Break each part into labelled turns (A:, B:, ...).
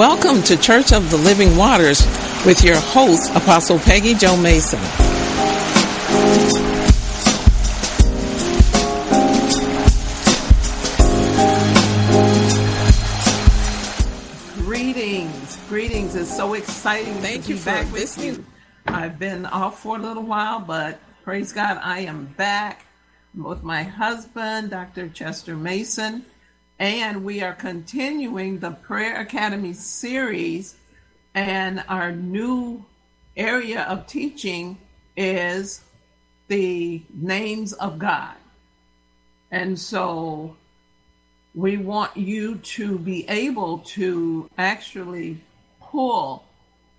A: Welcome to Church of the Living Waters with your host, Apostle Peggy Joe Mason. Greetings, greetings. It's so exciting Thank to you be back with you. I've been off for a little while, but praise God, I am back with my husband, Dr. Chester Mason, and we are continuing the Prayer Academy series. And our new area of teaching is the names of God. And so we want you to be able to actually pull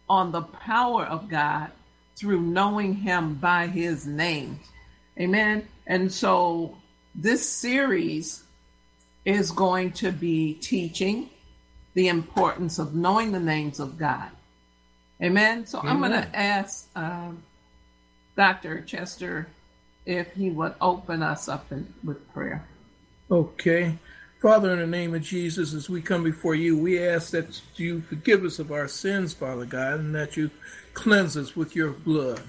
A: on the power of God through knowing Him by His name. Amen. And so this series is going to be teaching the importance of knowing the names of God. Amen. So Amen. I'm going to ask um, Dr. Chester if he would open us up in, with prayer.
B: Okay. Father, in the name of Jesus, as we come before you, we ask that you forgive us of our sins, Father God, and that you cleanse us with your blood.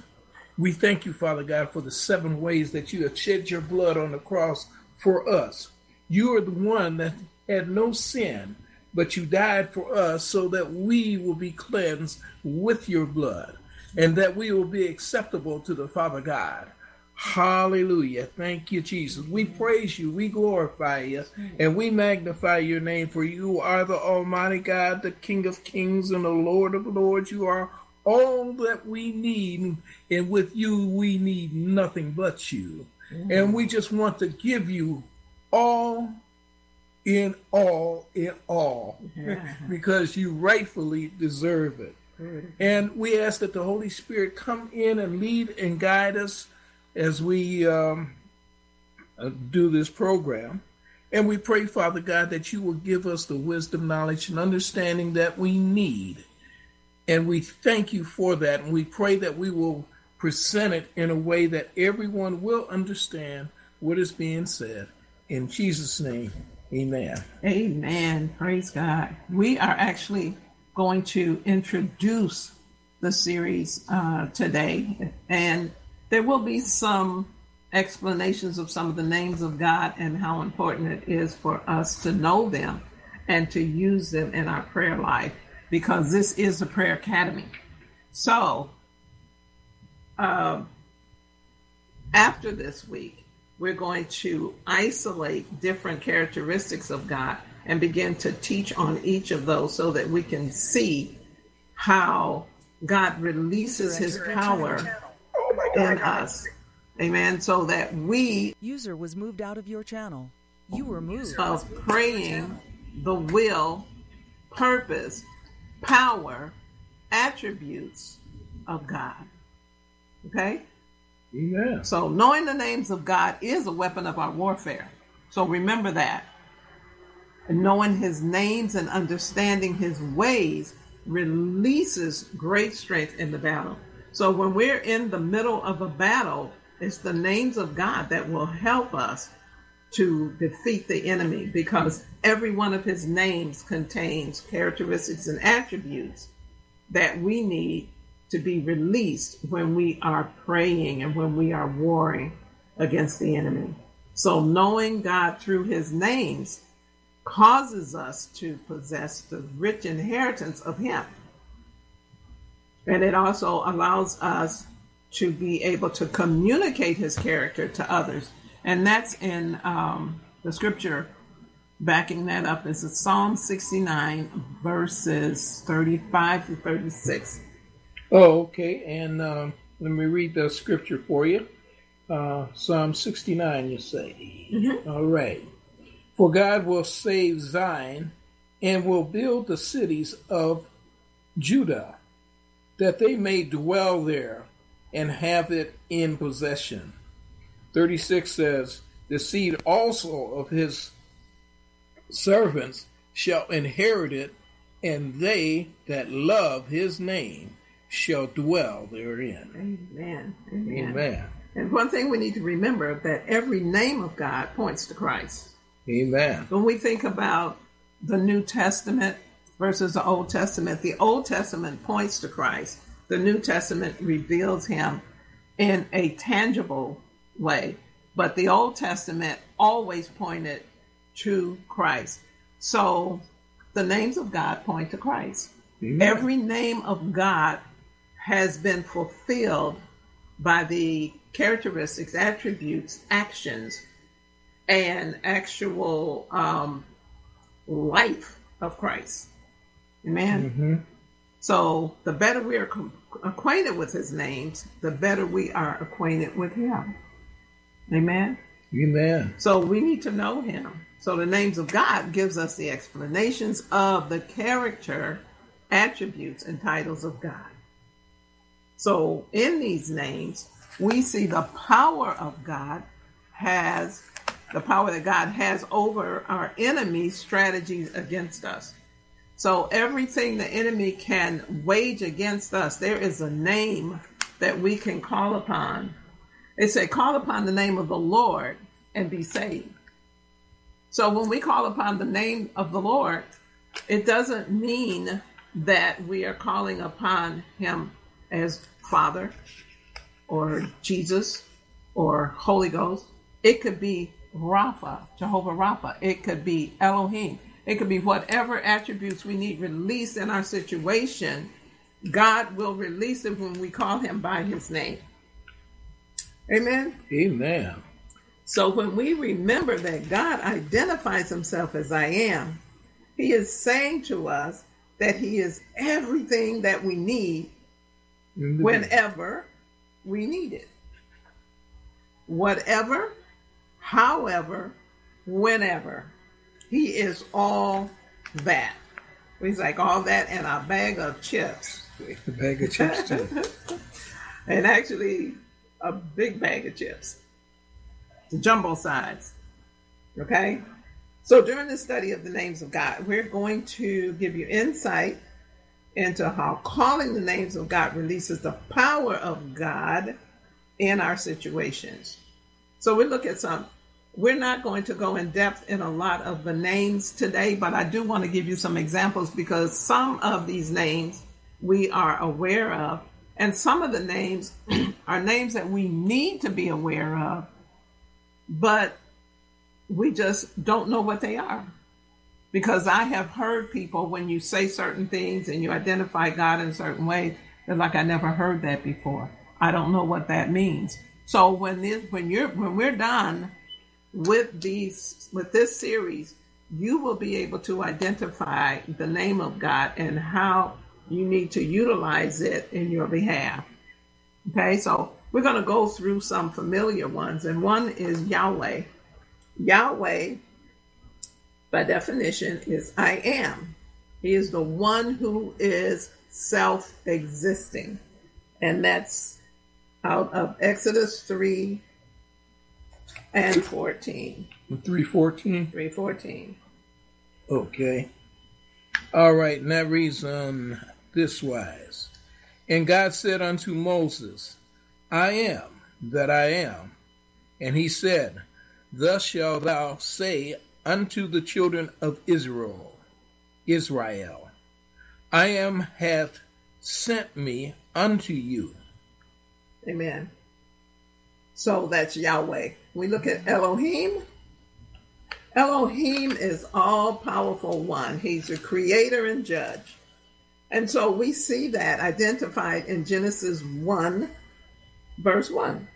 B: We thank you, Father God, for the seven ways that you have shed your blood on the cross for us. You are the one that had no sin, but you died for us so that we will be cleansed with your blood and that we will be acceptable to the Father God. Hallelujah. Thank you, Jesus. We praise you, we glorify you, and we magnify your name, for you are the Almighty God, the King of kings and the Lord of lords. You are all that we need, and with you, we need nothing but you. Mm-hmm. And we just want to give you all in all in all yeah. because you rightfully deserve it. And we ask that the Holy Spirit come in and lead and guide us as we um, uh, do this program. And we pray, Father God, that you will give us the wisdom, knowledge, and understanding that we need. And we thank you for that. And we pray that we will present it in a way that everyone will understand what is being said. In Jesus' name, amen.
A: Amen. Praise God. We are actually going to introduce the series uh, today, and there will be some explanations of some of the names of God and how important it is for us to know them and to use them in our prayer life because this is a prayer academy. So, uh, after this week, we're going to isolate different characteristics of God and begin to teach on each of those so that we can see how God releases his power in us. Amen. So that we
C: user was moved out of your channel. You were moved.
A: Of praying the will, purpose, power, attributes of God. Okay?
B: Amen.
A: So knowing the names of God is a weapon of our warfare. So remember that. And knowing his names and understanding his ways releases great strength in the battle. So when we're in the middle of a battle, it's the names of God that will help us to defeat the enemy because every one of his names contains characteristics and attributes that we need to be released when we are praying and when we are warring against the enemy. So, knowing God through his names causes us to possess the rich inheritance of him. And it also allows us to be able to communicate his character to others. And that's in um, the scripture backing that up is Psalm 69, verses 35 to 36.
B: Oh, okay. And uh, let me read the scripture for you. Uh, Psalm 69, you say. Mm-hmm. All right. For God will save Zion and will build the cities of Judah, that they may dwell there and have it in possession. 36 says, The seed also of his servants shall inherit it, and they that love his name shall dwell therein.
A: Amen. Amen. Amen. And one thing we need to remember that every name of God points to Christ.
B: Amen.
A: When we think about the New Testament, versus the Old Testament. The Old Testament points to Christ, the New Testament reveals him in a tangible way, but the Old Testament always pointed to Christ. So the names of God point to Christ.
B: Amen.
A: Every name of God has been fulfilled by the characteristics, attributes, actions, and actual um, life of Christ. Amen.
B: hmm
A: So the better we are acquainted with his names, the better we are acquainted with him. Amen.
B: Amen.
A: So we need to know him. So the names of God gives us the explanations of the character, attributes, and titles of God. So in these names, we see the power of God has the power that God has over our enemies' strategies against us. So everything the enemy can wage against us, there is a name that we can call upon. They say, call upon the name of the Lord and be saved. So when we call upon the name of the Lord, it doesn't mean that we are calling upon him as Father or Jesus or Holy Ghost. It could be Rapha, Jehovah Rapha. It could be Elohim. It could be whatever attributes we need released in our situation. God will release it when we call him by his name. Amen.
B: Amen.
A: So when we remember that God identifies himself as I am, he is saying to us that he is everything that we need. Whenever we need it. Whatever, however, whenever. He is all that. He's like all that and a bag of chips.
B: A bag of chips too.
A: and actually a big bag of chips, the jumbo size. Okay? So during the study of the names of God, we're going to give you insight into how calling the names of God releases the power of God in our situations. So we look at some. We're not going to go in depth in a lot of the names today, but I do want to give you some examples because some of these names we are aware of, and some of the names are names that we need to be aware of, but we just don't know what they are. Because I have heard people when you say certain things and you identify God in certain ways, they're like, I never heard that before. I don't know what that means. So when this, when you're when we're done with these with this series, you will be able to identify the name of God and how you need to utilize it in your behalf. Okay, so we're going to go through some familiar ones, and one is Yahweh. Yahweh, by definition, is I am. He is the one who is self existing. And that's out of Exodus 3 and 14.
B: 314.
A: 314.
B: Okay. All right, and that reads um, this wise. And God said unto Moses, I am that I am. And he said, Thus shalt thou say unto the children of Israel, Israel, I am hath sent me unto you.
A: Amen. So that's Yahweh. We look at Elohim. Elohim is all powerful one. He's the creator and judge. And so we see that identified in Genesis 1, verse 1.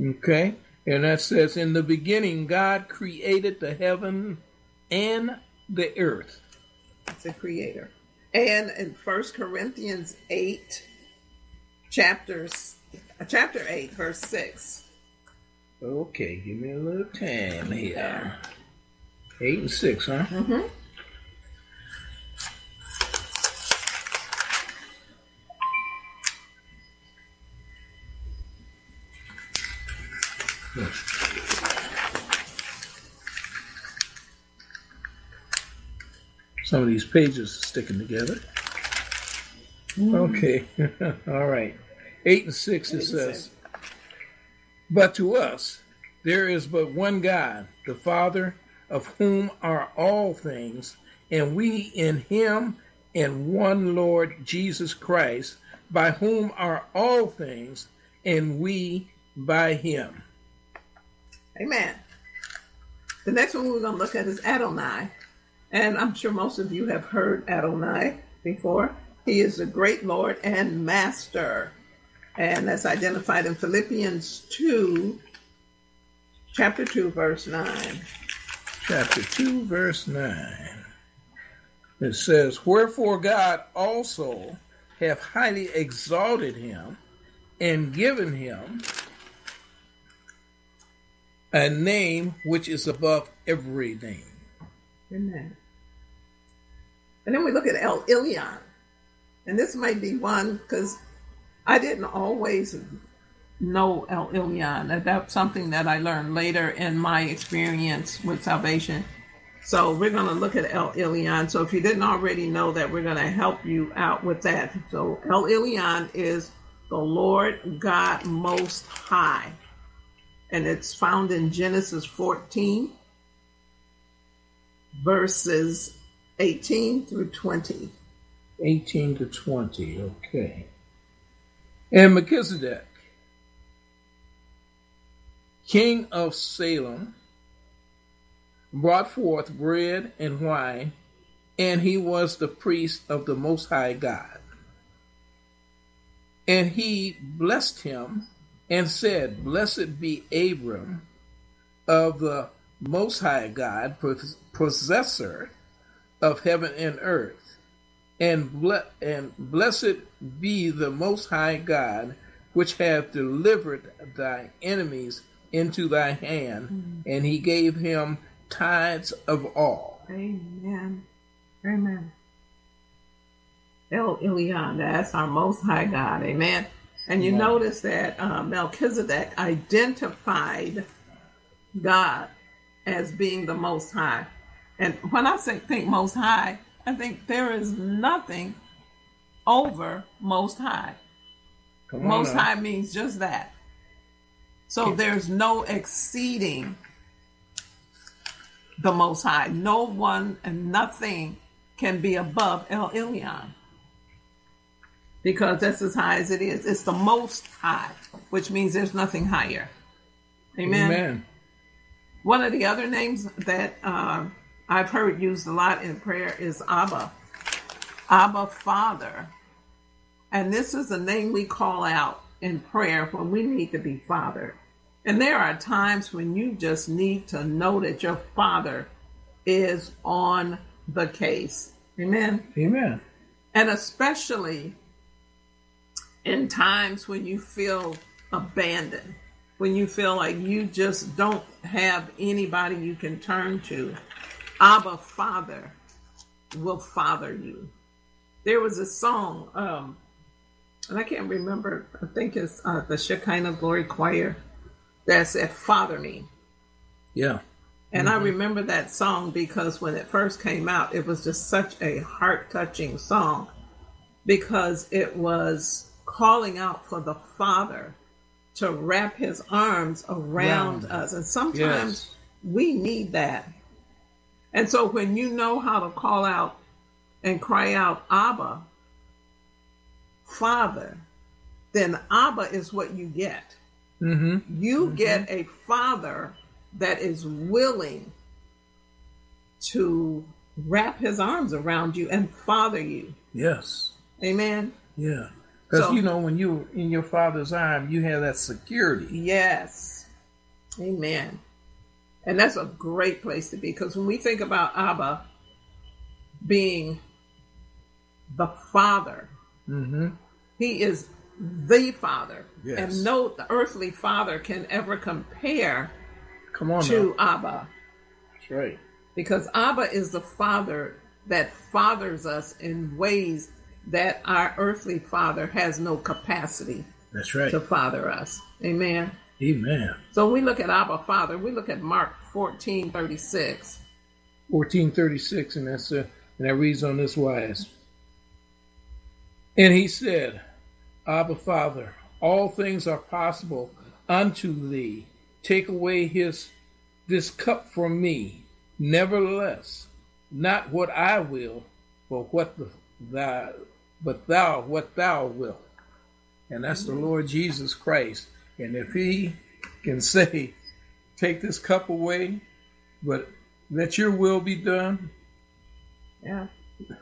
B: Okay. And that says, In the beginning, God created the heaven and the earth.
A: It's a creator. And in 1 Corinthians 8, chapters, chapter 8, verse 6.
B: Okay, give me a little time here. Eight and six, huh?
A: Mm-hmm.
B: Some of these pages are sticking together. Okay, all right. Eight and six, it says. But to us there is but one God, the Father, of whom are all things, and we in him, and one Lord Jesus Christ, by whom are all things, and we by him.
A: Amen. The next one we're going to look at is Adonai. And I'm sure most of you have heard Adonai before. He is the great Lord and Master. And that's identified in Philippians 2, chapter 2, verse 9.
B: Chapter 2, verse 9. It says, Wherefore God also hath highly exalted him and given him a name which is above every name.
A: Amen. And then we look at El Elyon. And this might be one because I didn't always know El Elyon. That, that's something that I learned later in my experience with salvation. So we're going to look at El Elyon. So if you didn't already know that, we're going to help you out with that. So El Elyon is the Lord God Most High. And it's found in Genesis 14, verses 18 through 20.
B: 18 to 20, okay. And Melchizedek, king of Salem, brought forth bread and wine, and he was the priest of the Most High God. And he blessed him and said, Blessed be Abram of the Most High God, possessor of heaven and earth, and, ble- and blessed be the Most High God, which hath delivered thy enemies into thy hand, mm-hmm. and he gave him tithes of all.
A: Amen. Amen. El Elyon, that's our Most High God. Amen. And you notice that uh, Melchizedek identified God as being the Most High. And when I say think Most High, I think there is nothing over Most High. Most now. High means just that. So there's no exceeding the Most High. No one and nothing can be above El Elyon because that's as high as it is. It's the most high, which means there's nothing higher. Amen. Amen. One of the other names that uh, I've heard used a lot in prayer is Abba. Abba Father. And this is a name we call out in prayer when we need to be fathered. And there are times when you just need to know that your father is on the case. Amen.
B: Amen.
A: And especially in times when you feel abandoned, when you feel like you just don't have anybody you can turn to, Abba Father will father you. There was a song, um, and I can't remember, I think it's uh, the Shekinah Glory Choir that said, Father Me.
B: Yeah.
A: And mm-hmm. I remember that song because when it first came out, it was just such a heart touching song because it was calling out for the Father to wrap his arms around us. And sometimes yes. we need that. And so when you know how to call out and cry out, Abba, Father, then Abba is what you get. Mm-hmm. You mm-hmm. get a father that is willing to wrap his arms around you and father you.
B: Yes.
A: Amen.
B: Yeah. Because so, you know, when you're in your father's arm, you have that security.
A: Yes. Amen. And that's a great place to be because when we think about Abba being the father, mm-hmm. he is the father. Yes. And no earthly father can ever compare
B: Come on
A: to
B: now.
A: Abba.
B: That's right.
A: Because Abba is the father that fathers us in ways that our earthly father has no capacity
B: that's right.
A: to father us. Amen.
B: Amen.
A: So we look at abba father. We look at mark 14 36
B: 14 36 and that's uh, and that reads on this wise. And he said abba father all things are possible unto thee. Take away his this cup from me. Nevertheless not what i will but what the thou, but thou what thou wilt. And that's the Lord Jesus Christ. And if he can say, take this cup away, but let your will be done,
A: Yeah.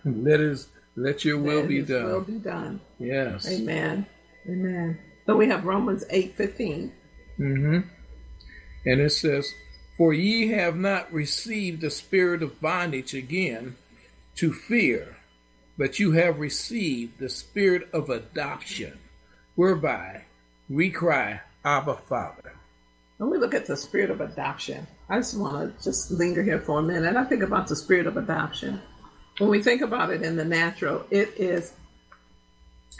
B: let his let your will
A: That
B: be
A: his Will be done.
B: Yes.
A: Amen. Amen. So we have Romans eight fifteen.
B: Mm-hmm. And it says, For ye have not received the spirit of bondage again to fear, but you have received the spirit of adoption, whereby we cry, Abba, Father.
A: When we look at the spirit of adoption, I just want to just linger here for a minute. I think about the spirit of adoption. When we think about it in the natural, it is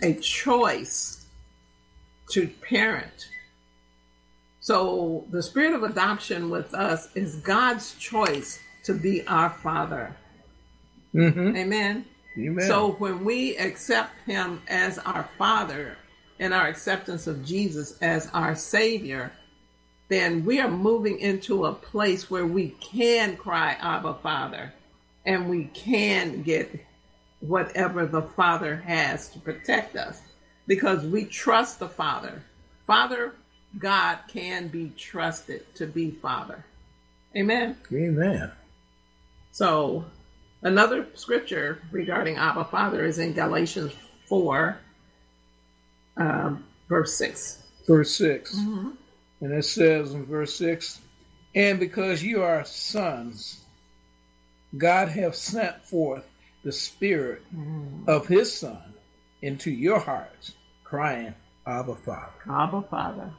A: a choice to parent. So the spirit of adoption with us is God's choice to be our father.
B: Mm-hmm.
A: Amen.
B: Amen.
A: So when we accept him as our father and our acceptance of Jesus as our savior, then we are moving into a place where we can cry Abba Father and we can get whatever the Father has to protect us because we trust the Father. Father God can be trusted to be Father. Amen.
B: Amen.
A: So, another scripture regarding Abba Father is in Galatians 4, um, verse 6.
B: Verse 6. And it says in verse 6 And because you are sons, God hath sent forth the Spirit of His Son into your hearts, crying, Abba, Father.
A: Abba Father.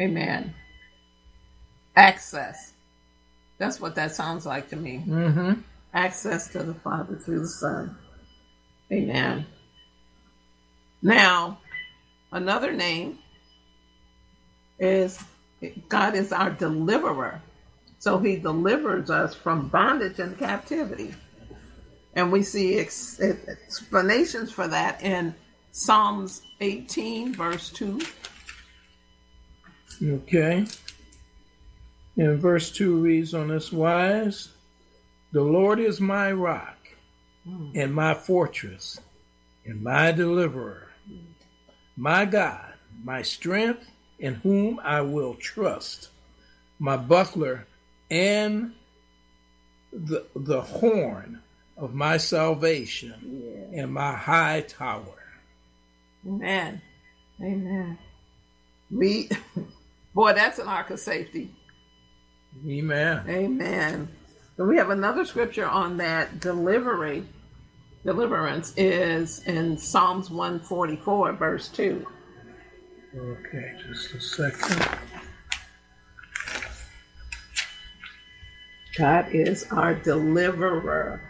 A: Amen. Access. That's what that sounds like to me.
B: Mm-hmm.
A: Access to the Father through the Son. Amen. Now, another name is God is our deliverer. So he delivers us from bondage and captivity. And we see ex- explanations for that in Psalms 18, verse 2.
B: Okay. And verse 2 reads on this wise The Lord is my rock hmm. and my fortress and my deliverer, my God, my strength, in whom I will trust, my buckler and the, the horn of my salvation and my high tower.
A: Amen. Amen. We, boy, that's an ark of safety.
B: Amen.
A: Amen. So we have another scripture on that delivery, deliverance is in Psalms 144, verse 2.
B: Okay, just a second.
A: God is our deliverer.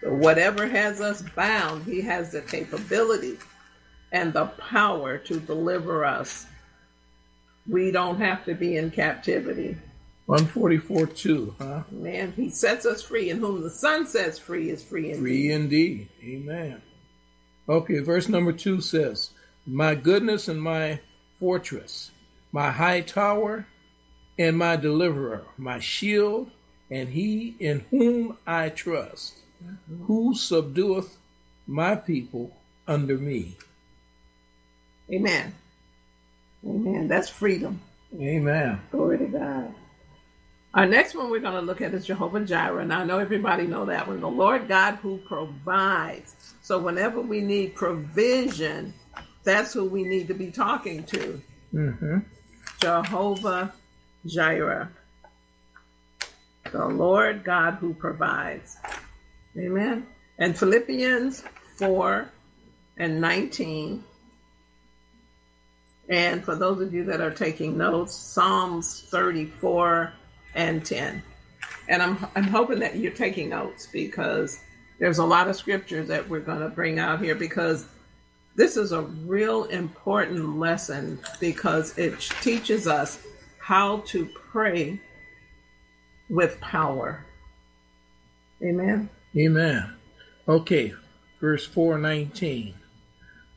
A: So whatever has us bound, He has the capability and the power to deliver us. We don't have to be in captivity.
B: 144 2, huh?
A: Man, He sets us free, and whom the Son sets free is free indeed.
B: Free indeed. Amen. Okay, verse number 2 says, My goodness and my fortress, my high tower and my deliverer, my shield, and he in whom I trust, mm-hmm. who subdueth my people under me.
A: Amen. Amen. That's freedom.
B: Amen.
A: Glory to God. Our next one we're going to look at is Jehovah Jireh. And I know everybody know that one. The Lord God who provides. So whenever we need provision, that's who we need to be talking to.
B: Mm-hmm.
A: Jehovah Jireh. The Lord God who provides. Amen. And Philippians 4 and 19. And for those of you that are taking notes, Psalms 34 and 10. And I'm, I'm hoping that you're taking notes because there's a lot of scriptures that we're going to bring out here because this is a real important lesson because it teaches us how to pray with power. Amen.
B: Amen. Okay, verse 419.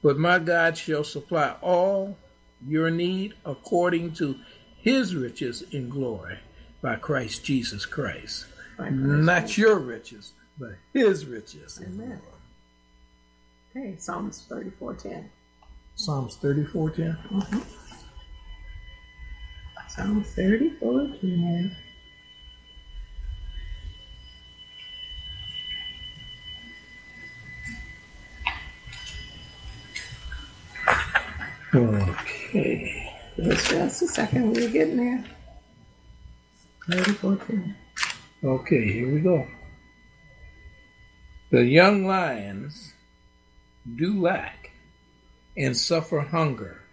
B: But my God shall supply all your need according to his riches in glory by Christ Jesus Christ.
A: Christ
B: Not your riches, but his riches.
A: Amen. Okay, Psalms 34:10.
B: Psalms 34:10.
A: Psalms 34:10.
B: Okay.
A: Just a second, we're getting there. 34:10.
B: Okay, here we go. The young lions do lack and suffer hunger,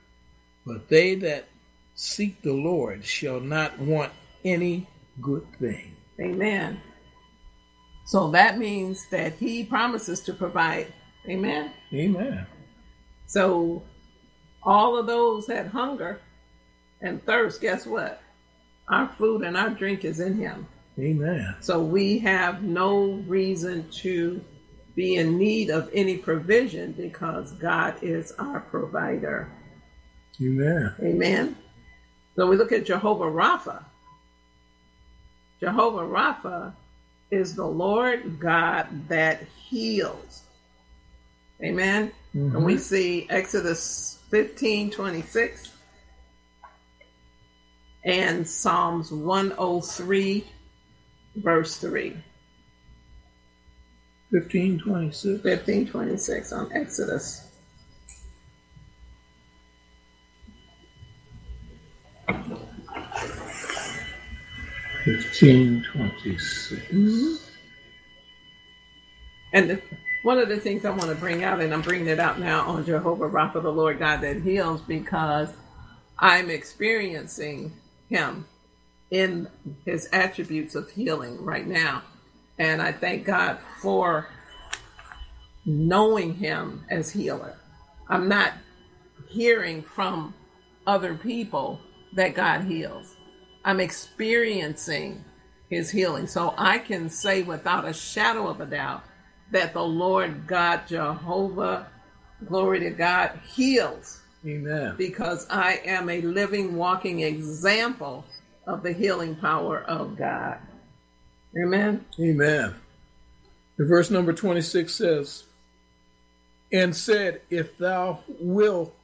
B: but they that seek the Lord shall not want any good thing.
A: Amen. So that means that he promises to provide. Amen.
B: Amen.
A: So all of those that hunger and thirst, guess what? Our food and our drink is in him.
B: Amen.
A: So we have no reason to be in need of any provision because God is our provider.
B: Amen.
A: Amen. So we look at Jehovah Rapha. Jehovah Rapha is the Lord God that heals. Amen. And we mm-hmm. see Exodus 15 26 and Psalms 103, verse 3.
B: 1526.
A: 15 26 on Exodus.
B: Fifteen twenty-six. Mm-hmm.
A: And the, one of the things I want to bring out, and I'm bringing it out now on Jehovah Rapha, the Lord God that heals, because I'm experiencing Him in His attributes of healing right now. And I thank God for knowing Him as healer. I'm not hearing from other people that God heals. I'm experiencing his healing. So I can say without a shadow of a doubt that the Lord God Jehovah, glory to God, heals
B: Amen.
A: because I am a living, walking example of the healing power of God. Amen.
B: Amen. The verse number 26 says, And said, If thou wilt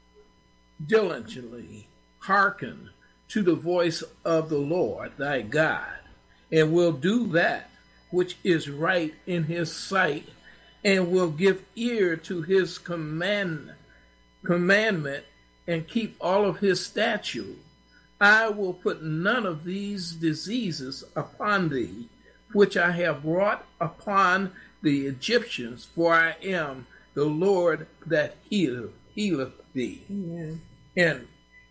B: diligently hearken to the voice of the Lord thy God, and will do that which is right in his sight, and will give ear to his command, commandment, and keep all of his statute, I will put none of these diseases upon thee, which I have brought upon the Egyptians, for I am the Lord that healeth, healeth thee.
A: Amen.
B: And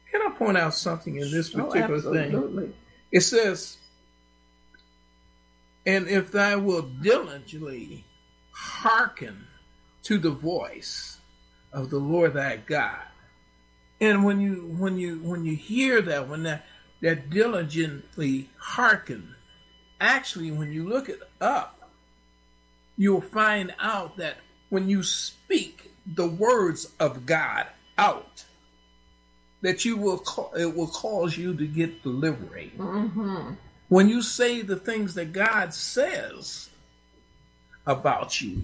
B: can I point out something in this
A: Oh,
B: particular thing?
A: absolutely.
B: It says, And if thou wilt diligently hearken to the voice of the Lord thy God. And when you when you when you hear that, when that that diligently hearken, actually when you look it up, you'll find out that when you speak the words of God out, that you will ca- it will cause you to get delivery. Mm-hmm. When you say the things that God says about you,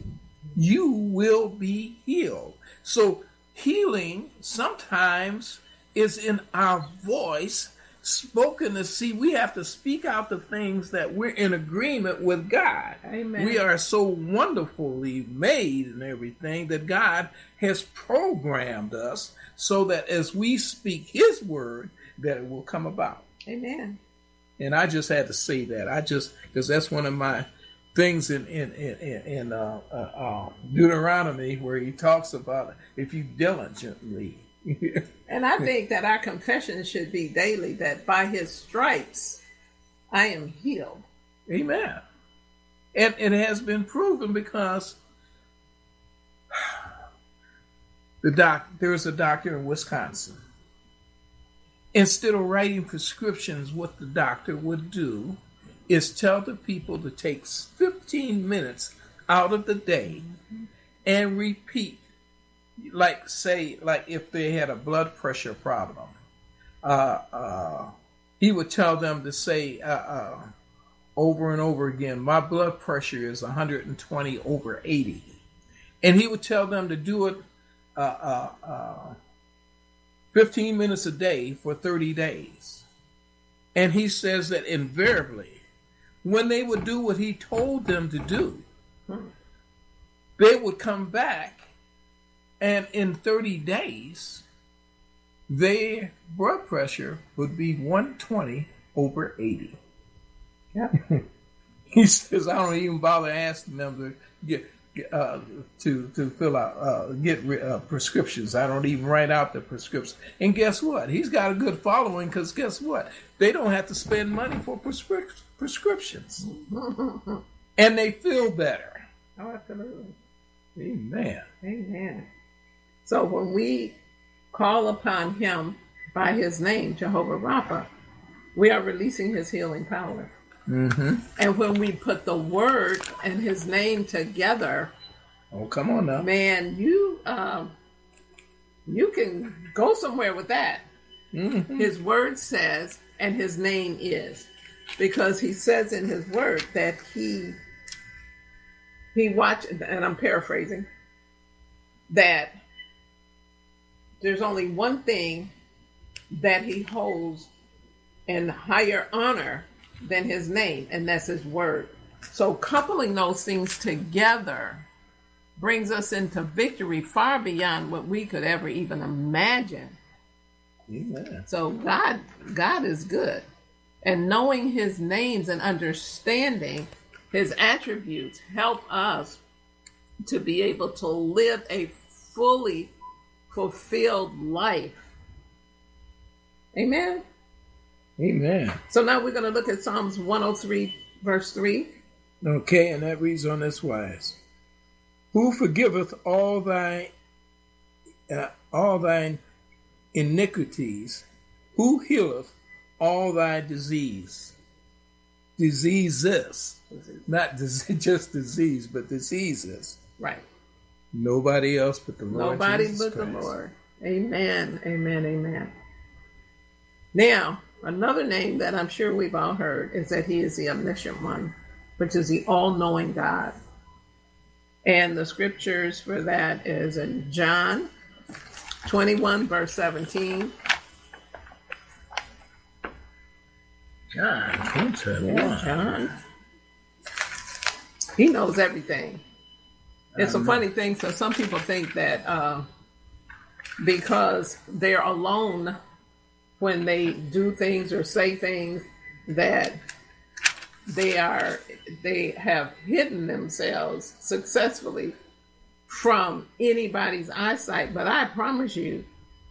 B: you will be healed. So healing sometimes is in our voice spoken to see we have to speak out the things that we're in agreement with God.
A: Amen.
B: We are so wonderfully made and everything that God has programmed us so that as we speak his word that it will come about.
A: Amen.
B: And I just had to say that. I just because that's one of my things in in in, in, uh, uh, uh, Deuteronomy where he talks about if you diligently.
A: And I think that our confession should be daily that by his stripes I am healed.
B: Amen. And it has been proven because the doc there's a doctor in Wisconsin. Instead of writing prescriptions, what the doctor would do is tell the people to take 15 minutes out of the day and repeat like say like if they had a blood pressure problem uh, uh, he would tell them to say uh, uh, over and over again my blood pressure is 120 over 80 and he would tell them to do it uh, uh, uh, 15 minutes a day for 30 days. And he says that invariably, when they would do what he told them to do, they would come back, and in 30 days, their blood pressure would be 120 over 80.
A: Yeah.
B: he says, I don't even bother asking them to get uh, to to fill out uh, get uh, prescriptions. I don't even write out the prescriptions. And guess what? He's got a good following because guess what? They don't have to spend money for prescri- prescriptions, and they feel better.
A: Oh, absolutely.
B: Amen.
A: Amen. So when we call upon him by his name, Jehovah Rapha, we are releasing his healing power.
B: Mm-hmm.
A: And when we put the word and his name together,
B: Oh, come on now.
A: man, you um, you can go somewhere with that.
B: Mhm.
A: His word says, and his name is, because he says in his word that he he watch, and I'm paraphrasing, that there's only one thing that he holds in higher honor than his name, and that's his word. So coupling those things together brings us into victory far beyond what we could ever even imagine. So God God is good. And knowing his names and understanding his attributes help us to be able to live a fully fulfilled life. Amen.
B: Amen.
A: So now we're going to look at Psalms 103 verse 3.
B: Okay, and that reads on this wise: Who forgiveth all thy uh, all thine iniquities? Who healeth all thy disease? Diseases, not just disease, but diseases.
A: Right.
B: Nobody else but the Lord.
A: Nobody
B: Jesus
A: but the Lord. Amen. Amen. Amen. Now, another name that I'm sure we've all heard is that he is the omniscient one, which is the all knowing God. And the scriptures for that is in John 21, verse 17.
B: John, don't tell me
A: Yeah,
B: why.
A: John. He knows everything. It's a funny thing. So some people think that uh, because they're alone when they do things or say things, that they are they have hidden themselves successfully from anybody's eyesight. But I promise you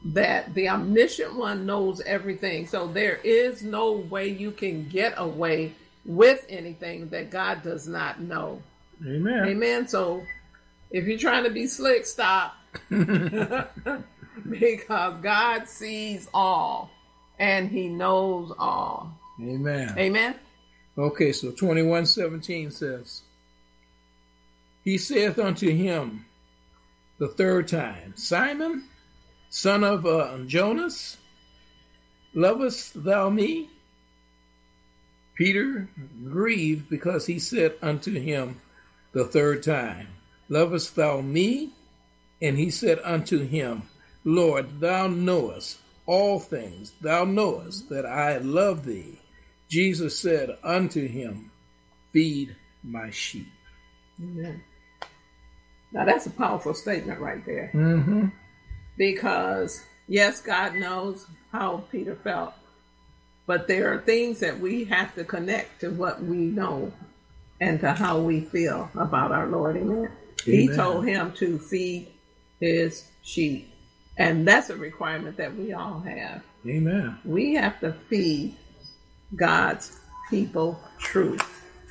A: that the omniscient one knows everything. So there is no way you can get away with anything that God does not know.
B: Amen.
A: Amen. So if you're trying to be slick, stop. because God sees all and he knows all.
B: Amen.
A: Amen.
B: Okay, so 2117 says, He saith unto him the third time, Simon, son of uh, Jonas, lovest thou me? Peter grieved because he said unto him the third time, Lovest thou me? And he said unto him, Lord, thou knowest all things, thou knowest that I love thee. Jesus said unto him, Feed my sheep.
A: Amen. Now that's a powerful statement right there.
B: Mm-hmm.
A: Because yes, God knows how Peter felt, but there are things that we have to connect to what we know and to how we feel about our Lord. Amen. He told him to feed his sheep. And that's a requirement that we all have.
B: Amen.
A: We have to feed God's people truth.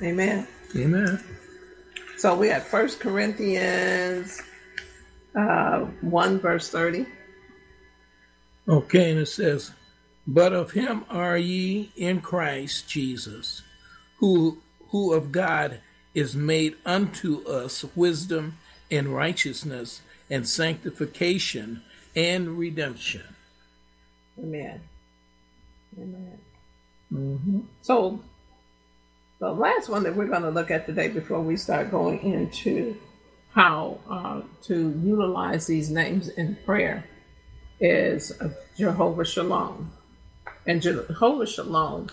A: Amen.
B: Amen.
A: So we had First Corinthians uh, 1 verse 30.
B: Okay, and it says, But of him are ye in Christ Jesus, who who of God is made unto us wisdom and righteousness and sanctification and redemption.
A: Amen. Amen.
B: Mm-hmm.
A: So the last one that we're going to look at today before we start going into how uh, to utilize these names in prayer is Jehovah Shalom. And Jehovah Shalom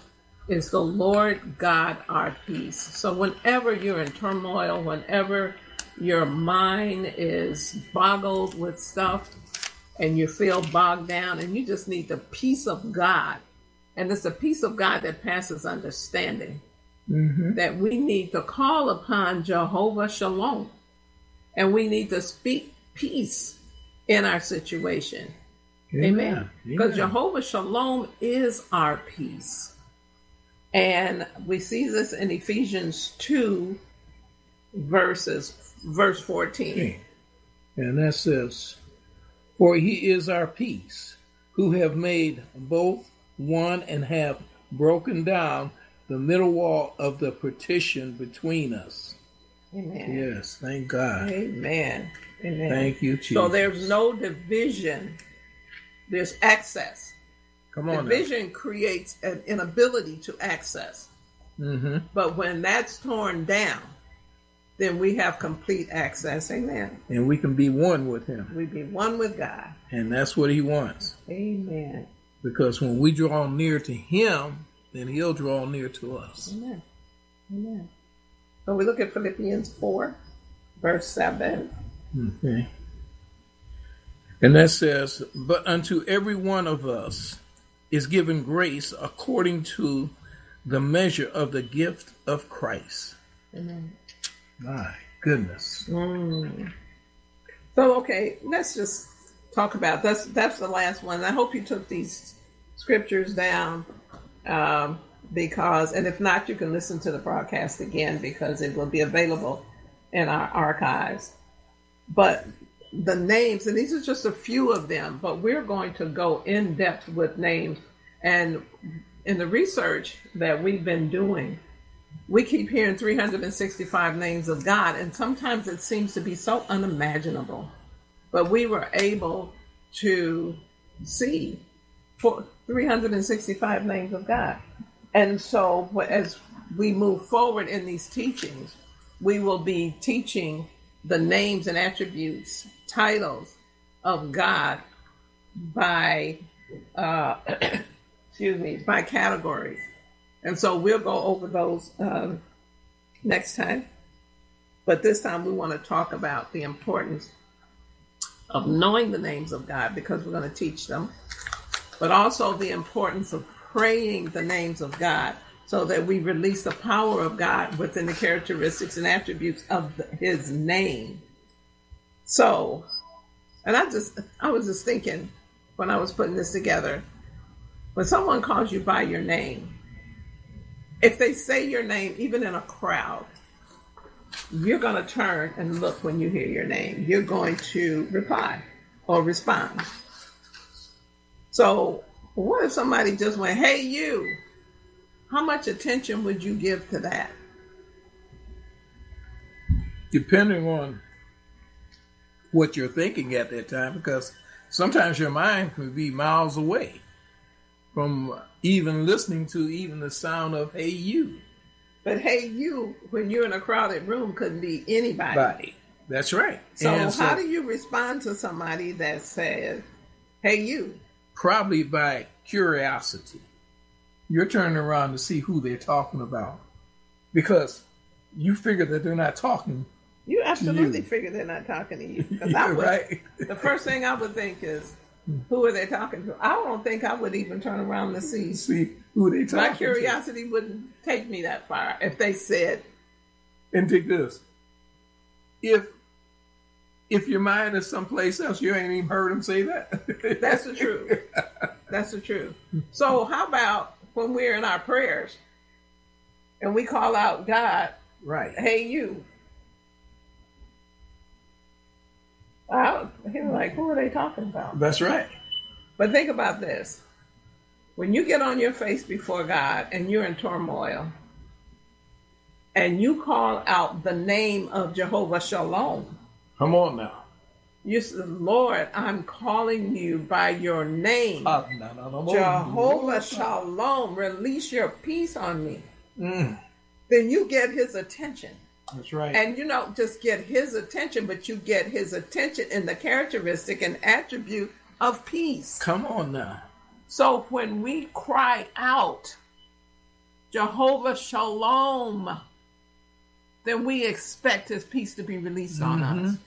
A: is the Lord God our peace. So whenever you're in turmoil, whenever your mind is boggled with stuff and you feel bogged down and you just need the peace of God, and it's the peace of God that passes understanding, mm-hmm. that we need to call upon Jehovah Shalom and we need to speak peace in our situation. Amen. Because Jehovah Shalom is our peace. And we see this in Ephesians 2 verses verse 14.
B: And that says, For he is our peace, who have made both one and have broken down the middle wall of the partition between us.
A: Amen.
B: Yes, thank God.
A: Amen. Amen.
B: Thank you, Jesus.
A: So there's no division, there's access.
B: Come on.
A: Division now. creates an inability to access.
B: Mm-hmm.
A: But when that's torn down, then we have complete access. Amen.
B: And we can be one with Him.
A: We be one with God.
B: And that's what He wants.
A: Amen.
B: Because when we draw near to Him, then He'll draw near to us.
A: Amen. Amen. So we look at Philippians 4, verse 7.
B: Okay. And that says, But unto every one of us is given grace according to the measure of the gift of Christ.
A: Amen.
B: My goodness.
A: Mm. So okay, let's just talk about that's that's the last one. I hope you took these scriptures down. Um, because, and if not, you can listen to the broadcast again because it will be available in our archives. But the names, and these are just a few of them, but we're going to go in depth with names. And in the research that we've been doing, we keep hearing 365 names of God, and sometimes it seems to be so unimaginable. But we were able to see for 365 names of God. And so, as we move forward in these teachings, we will be teaching the names and attributes, titles of God by, uh, excuse me, by categories. And so we'll go over those um, next time. But this time we want to talk about the importance of knowing the names of God because we're going to teach them, but also the importance of praying the names of God so that we release the power of God within the characteristics and attributes of his name. So, and I just, I was just thinking when I was putting this together, when someone calls you by your name, if they say your name, even in a crowd, you're going to turn and look when you hear your name. You're going to reply or respond. So what if somebody just went, hey, you? How much attention would you give to that?
B: Depending on what you're thinking at that time, because sometimes your mind can be miles away from even listening to even the sound of hey you.
A: But hey you, when you're in a crowded room, couldn't be anybody.
B: Body. That's right.
A: So, so how do you respond to somebody that says, hey you?
B: probably by curiosity. You're turning around to see who they're talking about because you figure that they're not talking.
A: You absolutely you. figure they're not talking to you.
B: yeah, would, right.
A: the first thing I would think is, Mm-hmm. who are they talking to? I don't think I would even turn around to see
B: see who they talking. to.
A: My curiosity to. wouldn't take me that far if they said.
B: And take this: if if your mind is someplace else, you ain't even heard them say that.
A: That's the truth. That's the truth. So how about when we're in our prayers and we call out God,
B: right?
A: Hey, you. I, he's like, who are they talking about?
B: That's right.
A: But think about this: when you get on your face before God and you're in turmoil, and you call out the name of Jehovah Shalom
B: Come on now.
A: You said, Lord, I'm calling you by your name.
B: Uh, no, no, no,
A: Jehovah Shalom, release your peace on me.
B: Mm.
A: Then you get his attention.
B: That's right.
A: And you don't just get his attention, but you get his attention in the characteristic and attribute of peace.
B: Come on now.
A: So when we cry out, Jehovah Shalom, then we expect his peace to be released on mm-hmm. us.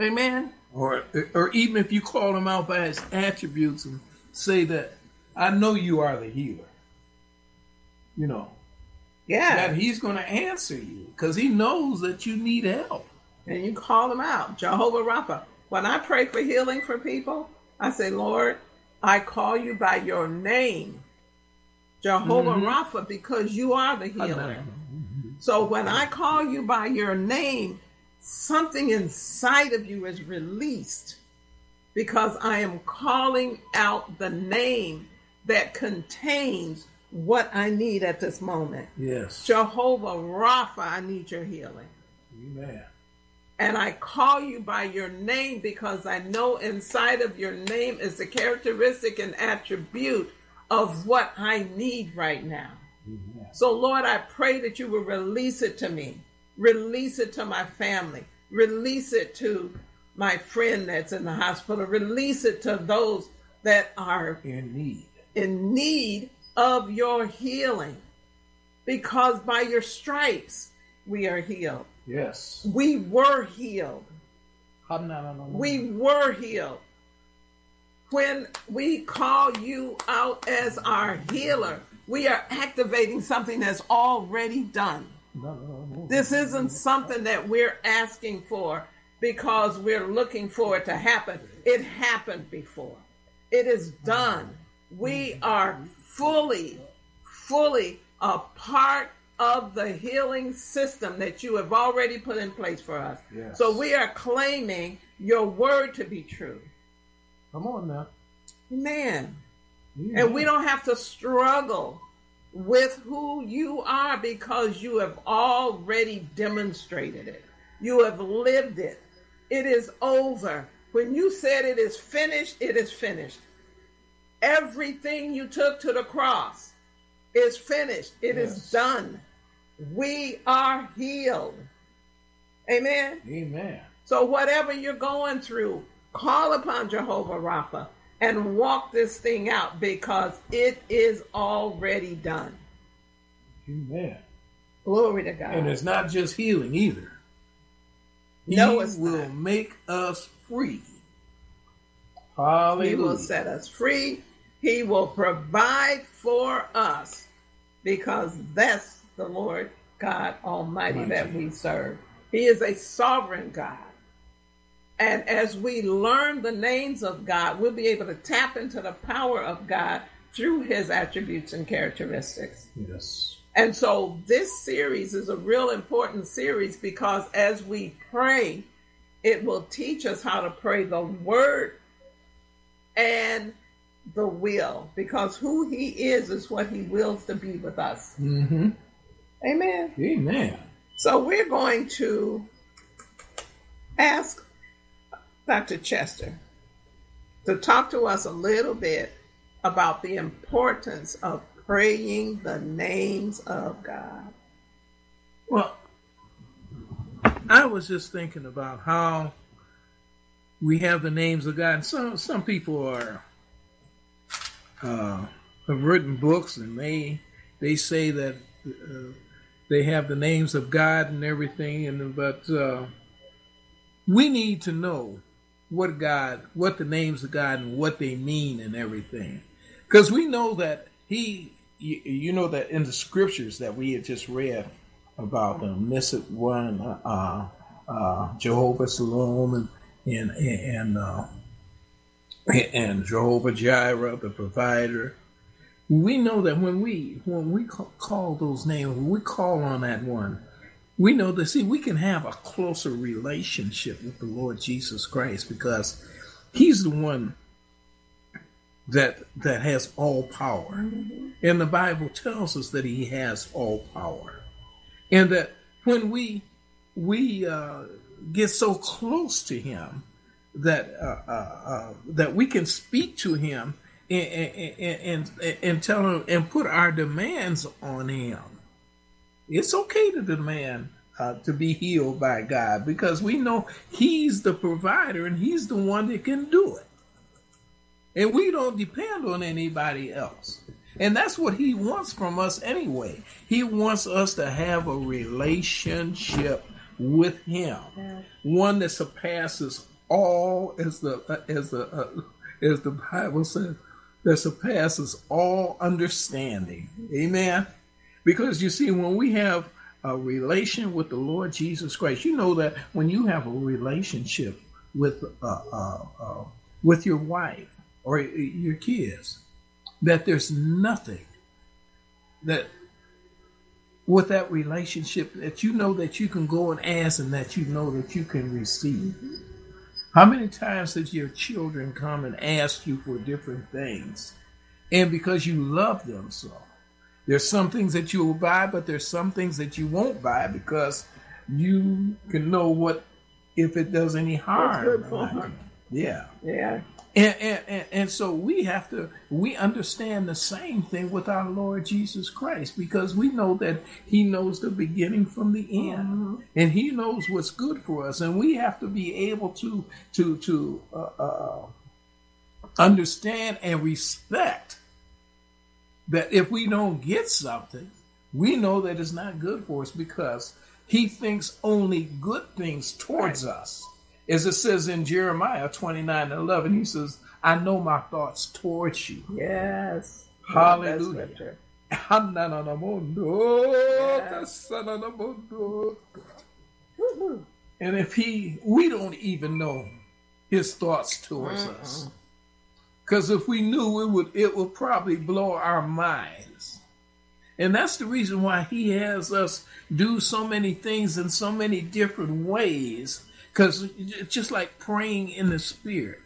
A: Amen.
B: Or or even if you call him out by his attributes and say that I know you are the healer. You know,
A: Yeah.
B: that he's going to answer you because he knows that you need help.
A: and you call him out. Jehovah Rapha. When I pray for healing for people, I say, Lord, I call you by your name, Jehovah mm-hmm. Rapha, because you are the healer. So when I call you by your name, something inside of you is released because I am calling out the name that contains what I need at this moment.
B: Yes.
A: Jehovah Rapha, I need your healing.
B: Amen.
A: And I call you by your name because I know inside of your name is the characteristic and attribute of what I need right now. So, Lord, I pray that you will release it to me, release it to my family, release it to my friend that's in the hospital, release it to those that are
B: In need.
A: in need of your healing. Because by your stripes we are healed.
B: Yes.
A: We were healed.
B: We
A: We were healed. When we call you out as our healer, we are activating something that's already done. This isn't something that we're asking for because we're looking for it to happen. It happened before. It is done. We are fully, fully a part of the healing system that you have already put in place for us.
B: Yes.
A: So we are claiming your word to be true.
B: Come on now.
A: Man. And we don't have to struggle with who you are because you have already demonstrated it. You have lived it. It is over. When you said it is finished, it is finished. Everything you took to the cross is finished. It is
B: Yes.
A: done. We are healed. Amen.
B: Amen.
A: So, whatever you're going through, call upon Jehovah Rapha and walk this thing out because it is already done.
B: Amen.
A: Glory to God.
B: And it's not just healing either.
A: No,
B: he
A: it's
B: will
A: not.
B: make us free. Hallelujah.
A: He will set us free. He will provide for us because that's the Lord God Almighty that we serve. He is a sovereign God. And as we learn the names of God, we'll be able to tap into the power of God through his attributes and characteristics.
B: Yes.
A: And so this series is a real important series because as we pray, it will teach us how to pray the word and the will because who he is is what he wills to be with us.
B: Mm-hmm.
A: Amen.
B: Amen.
A: So we're going to ask Dr. Chester to talk to us a little bit about the importance of praying the names of God.
B: Well, I was just thinking about how we have the names of God. Some some people are uh, have written books and they they say that uh, they have the names of God and everything, and but uh, we need to know what God, what the names of God and what they mean and everything, because we know that He, you, you know that in the scriptures that we had just read about the omniscient one, uh, uh, Jehovah and and and uh, and Jehovah Jireh, the provider. We know that when we when we call those names, when we call on that one, we know that see we can have a closer relationship with the Lord Jesus Christ because He's the one that that has all power, and the Bible tells us that He has all power. And that when we we uh, get so close to him that uh, uh, uh, that we can speak to him and, and, and, and tell him and put our demands on him. It's okay to demand uh, to be healed by God because we know He's the provider and He's the one that can do it. And we don't depend on anybody else. And that's what He wants from us anyway. He wants us to have a relationship with Him, one that surpasses all, as the as the uh, as the Bible says, that surpasses all understanding. Amen. Because you see, when we have a relation with the Lord Jesus Christ, you know that when you have a relationship with uh, uh, uh, with your wife or your kids, that there's nothing that with that relationship that you know that you can go and ask and that you know that you can receive. How many times has your children come and ask you for different things? And because you love them so, there's some things that you will buy, but there's some things that you won't buy because you can know what if it does any harm. Yeah.
A: Yeah.
B: And, and, and, and, so we have to, we understand the same thing with our Lord Jesus Christ because we know that He knows the beginning from the end mm-hmm. and He knows what's good for us. And we have to be able to, to, to uh, uh, understand and respect that if we don't get something, we know that it's not good for us because He thinks only good things towards right. us. As it says in Jeremiah 29 11, he says, I know my thoughts towards you.
A: Yes.
B: Hallelujah. And if he, we don't even know his thoughts towards mm us. Because if we knew, it would, it would probably blow our minds. And that's the reason why he has us do so many things in so many different ways because it's just like praying in the Spirit.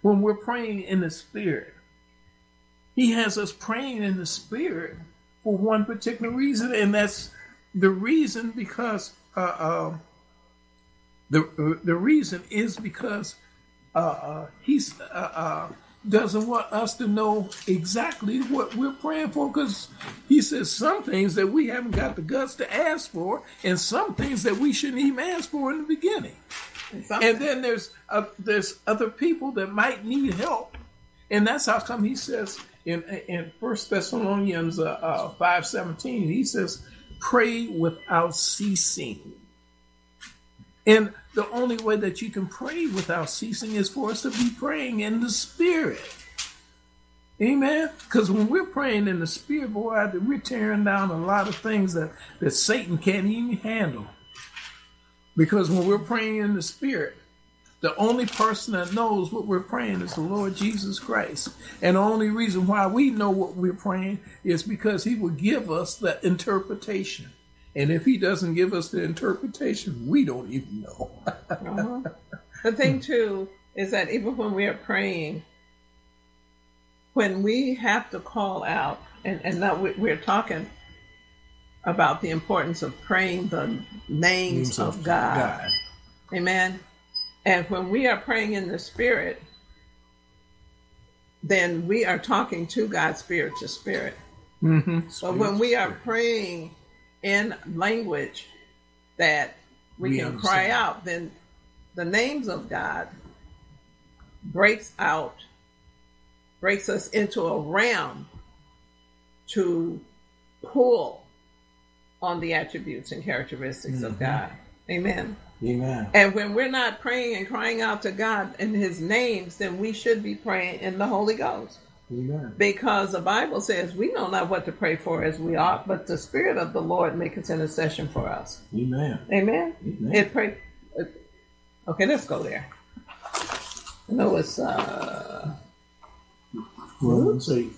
B: When we're praying in the Spirit, He has us praying in the Spirit for one particular reason, and that's the reason because uh, uh, the the reason is because uh, uh He's uh, uh, doesn't want us to know exactly what we're praying for because he says some things that we haven't got the guts to ask for and some things that we shouldn't even ask for in the beginning. And then there's uh, there's other people that might need help. And that's how come he says in in first thessalonians uh, uh, 5 17 he says pray without ceasing and the only way that you can pray without ceasing is for us to be praying in the Spirit. Amen. Because when we're praying in the Spirit, boy, we're tearing down a lot of things that, that Satan can't even handle. Because when we're praying in the Spirit, the only person that knows what we're praying is the Lord Jesus Christ. And the only reason why we know what we're praying is because He will give us the interpretation. And if he doesn't give us the interpretation, we don't even know.
A: uh-huh. The thing, too, is that even when we are praying, when we have to call out, and, and now we're talking about the importance of praying the names, names of, of God. God. Amen. And when we are praying in the Spirit, then we are talking to God spirit to spirit. Mm-hmm. But when we are praying in language that we, we can understand. cry out, then the names of God breaks out, breaks us into a realm to pull on the attributes and characteristics mm-hmm. of God. Amen.
B: Amen.
A: And when we're not praying and crying out to God in his names, then we should be praying in the Holy Ghost. Amen. Because the Bible says we know not what to pray for as we ought, but the Spirit of the Lord maketh intercession for us.
B: Amen.
A: Amen. Amen. It pray. Okay, let's go there. I know it's uh,
B: Romans eight.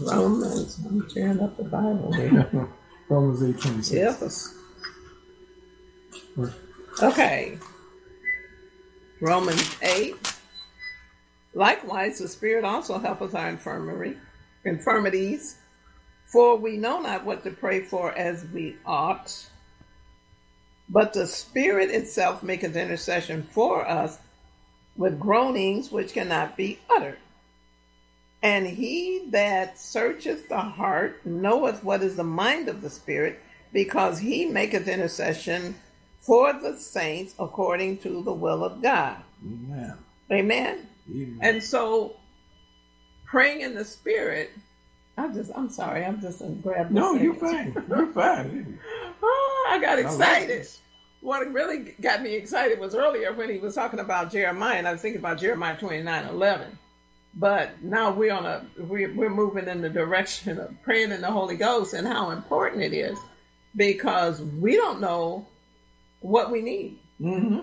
A: Romans. I'm tearing up the Bible here.
B: Romans eight twenty six.
A: Yes. Okay. Romans eight. Likewise, the Spirit also helpeth our infirmary, infirmities, for we know not what to pray for as we ought. But the Spirit itself maketh intercession for us with groanings which cannot be uttered. And he that searcheth the heart knoweth what is the mind of the Spirit, because he maketh intercession for the saints according to the will of God.
B: Amen.
A: Amen. And so praying in the spirit, I just I'm sorry, I'm just gonna grab
B: no, you're fine. You're fine.
A: Oh, I got
B: I
A: excited.
B: this.
A: what really got me excited was earlier when he was talking about Jeremiah, and I was thinking about Jeremiah 29 11. But now we're on a we're, we're moving in the direction of praying in the Holy Ghost and how important it is because we don't know what we need
B: Mm-hmm.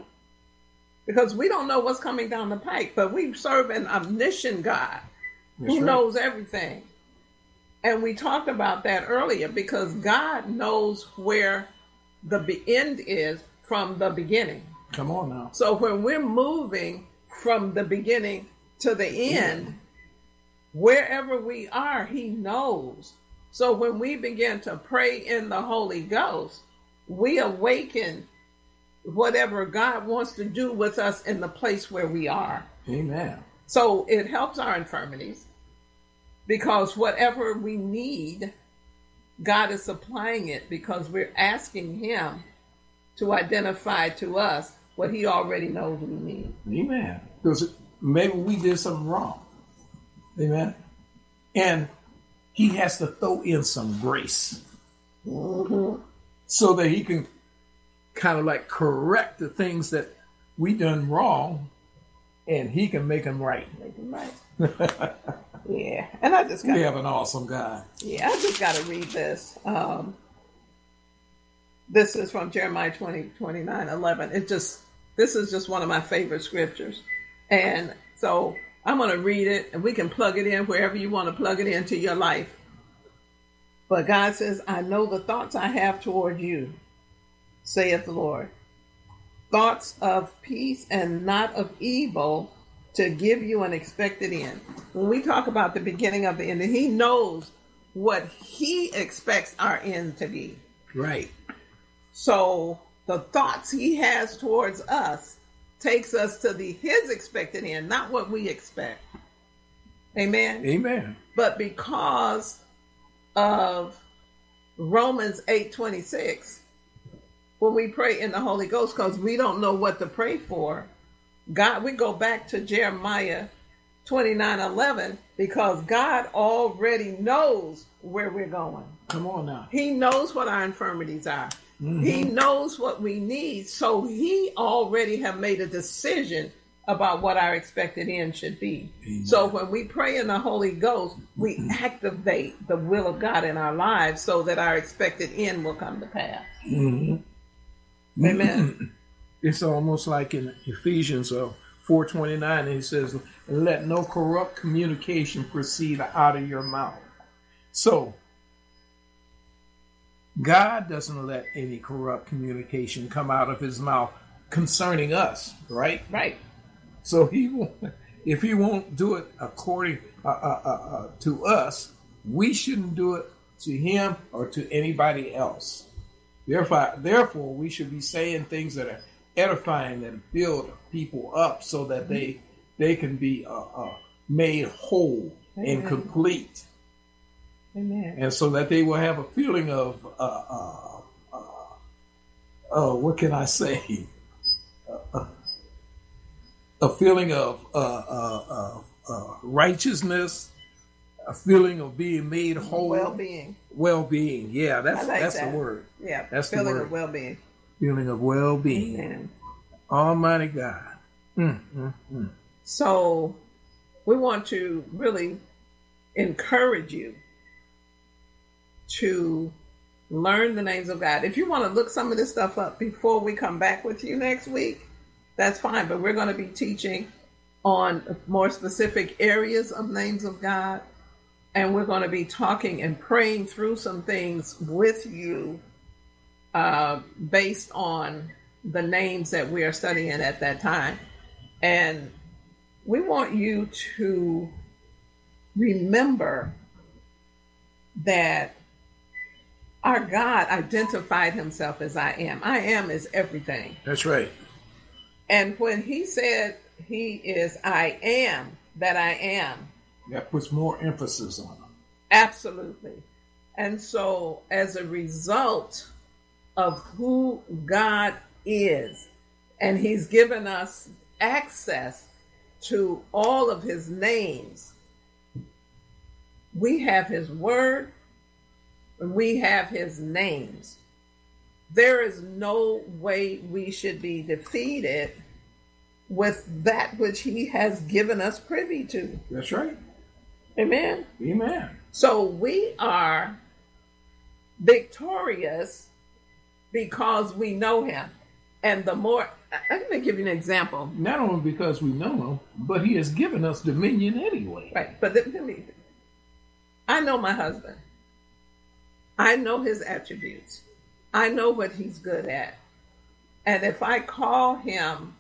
A: Because we don't know what's coming down the pike. But we serve an omniscient God
B: That's
A: who
B: right.
A: knows everything. And we talked about that earlier because God knows where the be- end is from the beginning.
B: Come on now.
A: So when we're moving from the beginning to the end, wherever we are, He knows. So when we begin to pray in the Holy Ghost, we awaken whatever God wants to do with us in the place where we are.
B: Amen.
A: So it helps our infirmities because whatever we need, God is supplying it because we're asking Him to identify to us what He already knows we need.
B: Amen. Because maybe we did something wrong. Amen. And he has to throw in some grace mm-hmm. so that he can kind of like correct the things that we done wrong and he can make them right.
A: Make them right. yeah, and I just got
B: We have an awesome guy.
A: yeah, I just got to read this. Um, this is from Jeremiah 20, 29, 11. It just this is just one of my favorite scriptures, and so I'm going to read it, and we can plug it in wherever you want to plug it into your life. But God says, "I know the thoughts I have toward you," saith the Lord, thoughts of peace and not of evil, to give you an expected end. When we talk about the beginning of the end, He knows what He expects our end to be.
B: Right.
A: So the thoughts he has towards us takes us to the his expected end, not what we expect. Amen.
B: Amen.
A: But because of Romans 8:26, when we pray in the Holy Ghost, because we don't know what to pray for, God, we go back to Jeremiah 29:11 because God already knows where we're going.
B: Come on now.
A: He knows what our infirmities are. He knows what we need. So he already have made a decision about what our expected end should be.
B: Amen.
A: So when we pray in the Holy Ghost, we activate the will of God in our lives so that our expected end will come to pass.
B: Mhm.
A: Amen.
B: It's almost like in Ephesians uh, 4.29, he says, let no corrupt communication proceed out of your mouth. So, God doesn't let any corrupt communication come out of his mouth concerning us, right?
A: Right.
B: So he won't, if he won't do it according uh, uh, uh, uh, to us, we shouldn't do it to him or to anybody else. Therefore, therefore, we should be saying things that are edifying and build people up, so that they they can be uh, uh, made whole and complete,
A: Amen.
B: and so that they will have a feeling of uh, uh, uh, uh, what can I say? a feeling of uh, uh, uh, uh, righteousness, a feeling of being made whole,
A: Well-being.
B: well-being. Yeah, that's
A: like
B: that's
A: that.
B: the word.
A: Yeah.
B: That's the
A: feeling
B: word.
A: of well-being.
B: Feeling of well-being.
A: Amen.
B: Almighty God. Mm, mm, mm.
A: So we want to really encourage you to learn the names of God. If you want to look some of this stuff up before we come back with you next week, that's fine. But we're going to be teaching on more specific areas of names of God. And we're going to be talking and praying through some things with you uh, based on the names that we are studying at that time. And we want you to remember that our God identified himself as I am. I am is everything.
B: That's right.
A: And when he said he is I am that I am,
B: That puts more emphasis on them.
A: absolutely. And so as a result of who God is. And He's given us access to all of His names. We have His Word, and we have His names. There is no way we should be defeated with that which He has given us privy to.
B: That's right.
A: Amen.
B: Amen.
A: So we are victorious because we know him. And the more, I'm going to give you an example.
B: Not only because we know him, but he has given us dominion anyway.
A: Right. But let me, I know my husband. I know his attributes. I know what he's good at. And if I call him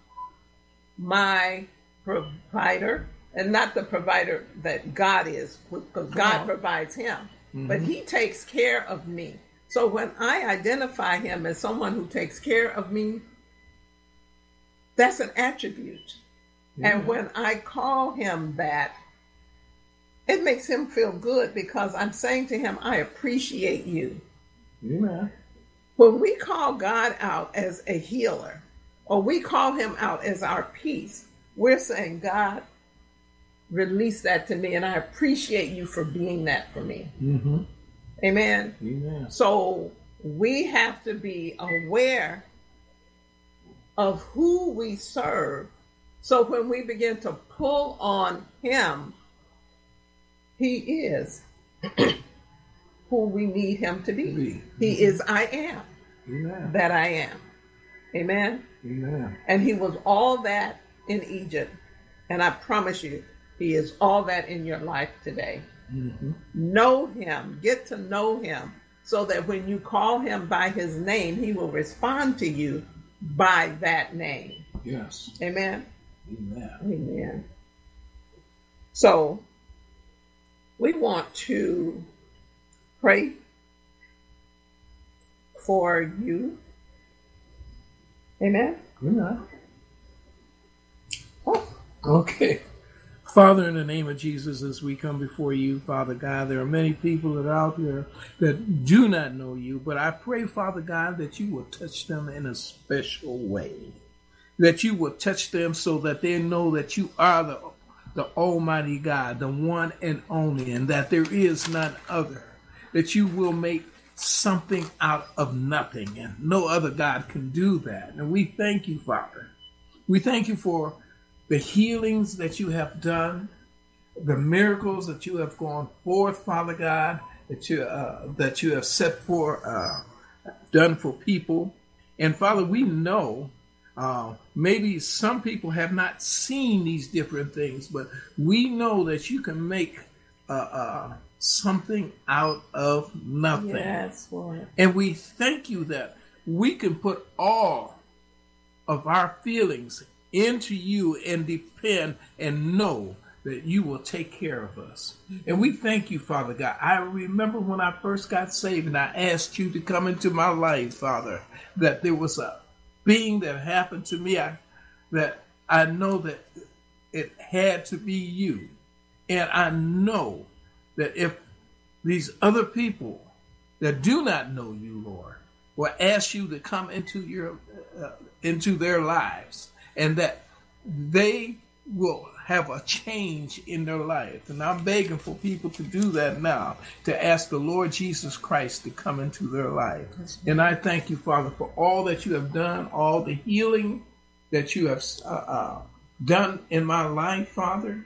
A: my provider, and not the provider that God is, because God provides him, mm-hmm. but he takes care of me. So when I identify him as someone who takes care of me, that's an attribute. And when I call him that, it makes him feel good because I'm saying to him, I appreciate you.
B: Amen.
A: When we call God out as a healer, or we call him out as our peace, we're saying, God, release that to me, and I appreciate you for being that for me.
B: Mm-hmm.
A: Amen.
B: Amen.
A: So we have to be aware of who we serve. So when we begin to pull on Him, He is who we need Him to be.
B: Be.
A: He is I am
B: Amen.
A: that I am. Amen.
B: Amen.
A: And He was all that in Egypt. And I promise you, He is all that in your life today.
B: Mm-hmm.
A: Know Him, get to know Him, so that when you call Him by His name, He will respond to you by that name.
B: Yes.
A: Amen.
B: Amen.
A: Amen. So we want to pray for you. Amen.
B: Amen.
A: Oh,
B: Okay. Father, in the name of Jesus, as we come before you, Father God, there are many people that are out there that do not know you, but I pray, Father God, that you will touch them in a special way. That you will touch them so that they know that you are the, the Almighty God, the one and only, and that there is none other. That you will make something out of nothing, and no other God can do that. And we thank you, Father. We thank you for the healings that you have done, the miracles that you have gone forth, Father God, that you uh, that you have set for uh, done for people, and Father, we know uh, maybe some people have not seen these different things, but we know that you can make uh, uh, something out of nothing.
A: yes, Lord.
B: And we thank you that we can put all of our feelings into you and depend and know that you will take care of us. And we thank you, Father God. I remember when I first got saved and I asked you to come into my life, Father, that there was a being that happened to me I, that I know that it had to be you. And I know that if these other people that do not know you, Lord, will ask you to come into your uh, into their lives, and that they will have a change in their life. And I'm begging for people to do that now, to ask the Lord Jesus Christ to come into their life. And I thank you, Father, for all that you have done, all the healing that you have uh, uh, done in my life, Father.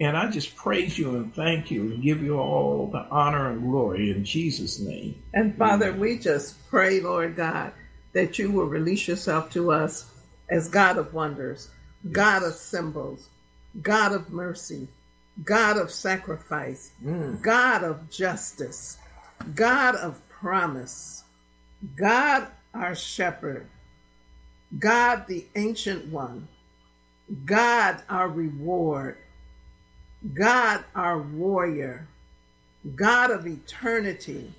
B: And I just praise you and thank you and give you all the honor and glory in Jesus' name.
A: And Father, we just pray, Lord God, that you will release yourself to us as God of wonders, God of symbols, God of mercy, God of sacrifice,
B: Mm.
A: God of justice, God of promise, God our shepherd, God the ancient one, God our reward, God our warrior, God of eternity,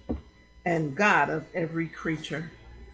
A: and God of every creature.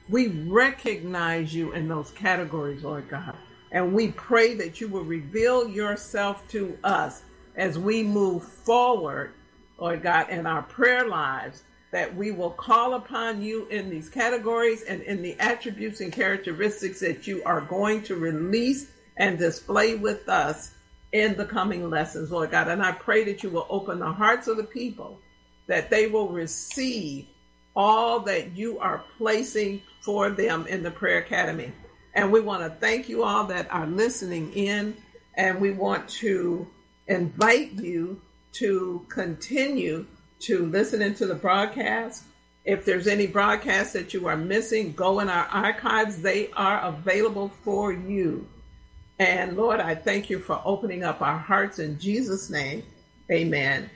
A: We recognize you in those categories, Lord God. And we pray that you will reveal yourself to us as we move forward, Lord God, in our prayer lives, that we will call upon you in these categories and in the attributes and characteristics that you are going to release and display with us in the coming lessons, Lord God. And I pray that you will open the hearts of the people, that they will receive all that you are placing for them in the Prayer Academy. And we want to thank you all that are listening in, and we want to invite you to continue to listen into the broadcast. If there's any broadcast that you are missing, go in our archives. They are available for you. And Lord, I thank you for opening up our hearts in Jesus' name. Amen.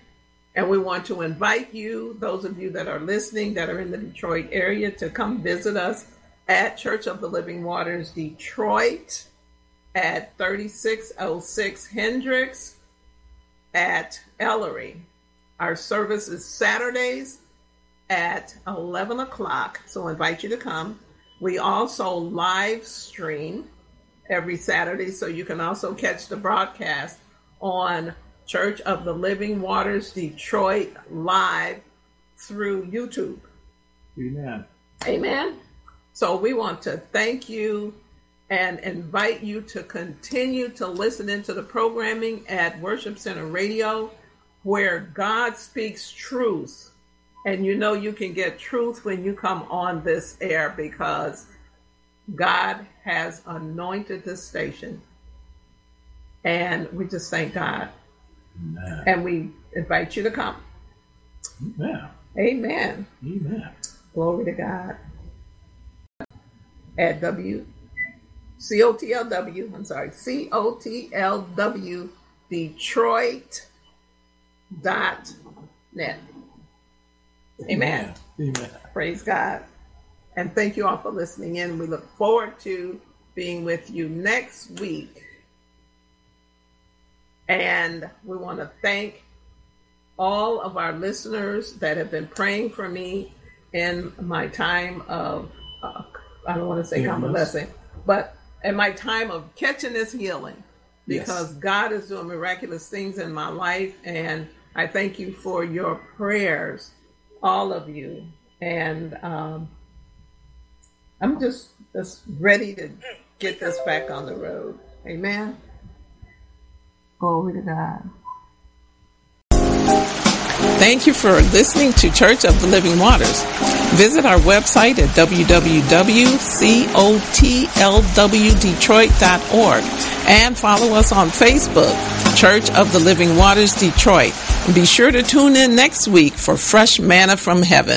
A: And we want to invite you, those of you that are listening that are in the Detroit area, to come visit us at Church of the Living Waters Detroit at 3606 Hendricks at Ellery. Our service is Saturdays at 11 o'clock, so I invite you to come. We also live stream every Saturday, so you can also catch the broadcast on Church of the Living Waters Detroit live through YouTube.
B: Amen.
A: Amen. So we want to thank you and invite you to continue to listen into the programming at Worship Center Radio, where God speaks truth. And you know you can get truth when you come on this air because God has anointed this station. And we just thank God.
B: Amen.
A: And we invite you to come.
B: Amen.
A: Amen.
B: Amen.
A: Glory to God. At W C O T L W, I'm sorry, C O T L W Detroit dot net. Amen.
B: Amen.
A: Praise God. And thank you all for listening in. We look forward to being with you next week. And we want to thank all of our listeners that have been praying for me in my time of, uh, I don't want to say convalescing, but in my time of catching this healing
B: Yes.
A: because God is doing miraculous things in my life. And I thank you for your prayers, all of you. And um, I'm just, just ready to get this back on the road. Amen. Glory to God. Thank you for listening to Church of the Living Waters. Visit our website at www.cotlwdetroit.org and follow us on Facebook, Church of the Living Waters Detroit. And be sure to tune in next week for fresh manna from heaven.